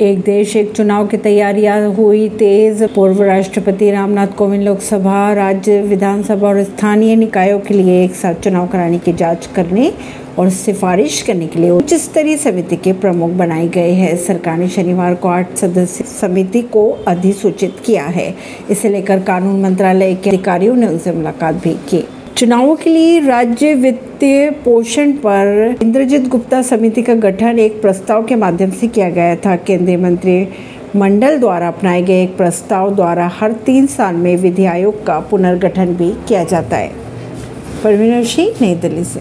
एक देश, एक चुनाव की तैयारियाँ हुई तेज। पूर्व राष्ट्रपति रामनाथ कोविंद लोकसभा, राज्य विधानसभा और स्थानीय निकायों के लिए एक साथ चुनाव कराने की जाँच करने और सिफारिश करने के लिए उच्च स्तरीय समिति के प्रमुख बनाए गए हैं। सरकार ने शनिवार को आठ सदस्य समिति को अधिसूचित किया है। इसे लेकर कानून मंत्रालय के अधिकारियों ने उनसे मुलाकात भी की। चुनावों के लिए राज्य वित्तीय पोषण पर इंद्रजीत गुप्ता समिति का गठन एक प्रस्ताव के माध्यम से किया गया था। केंद्रीय मंत्री मंडल द्वारा अपनाए गए एक प्रस्ताव द्वारा हर तीन साल में विधि आयोग का पुनर्गठन भी किया जाता है। परवीन सिंह, नई दिल्ली से।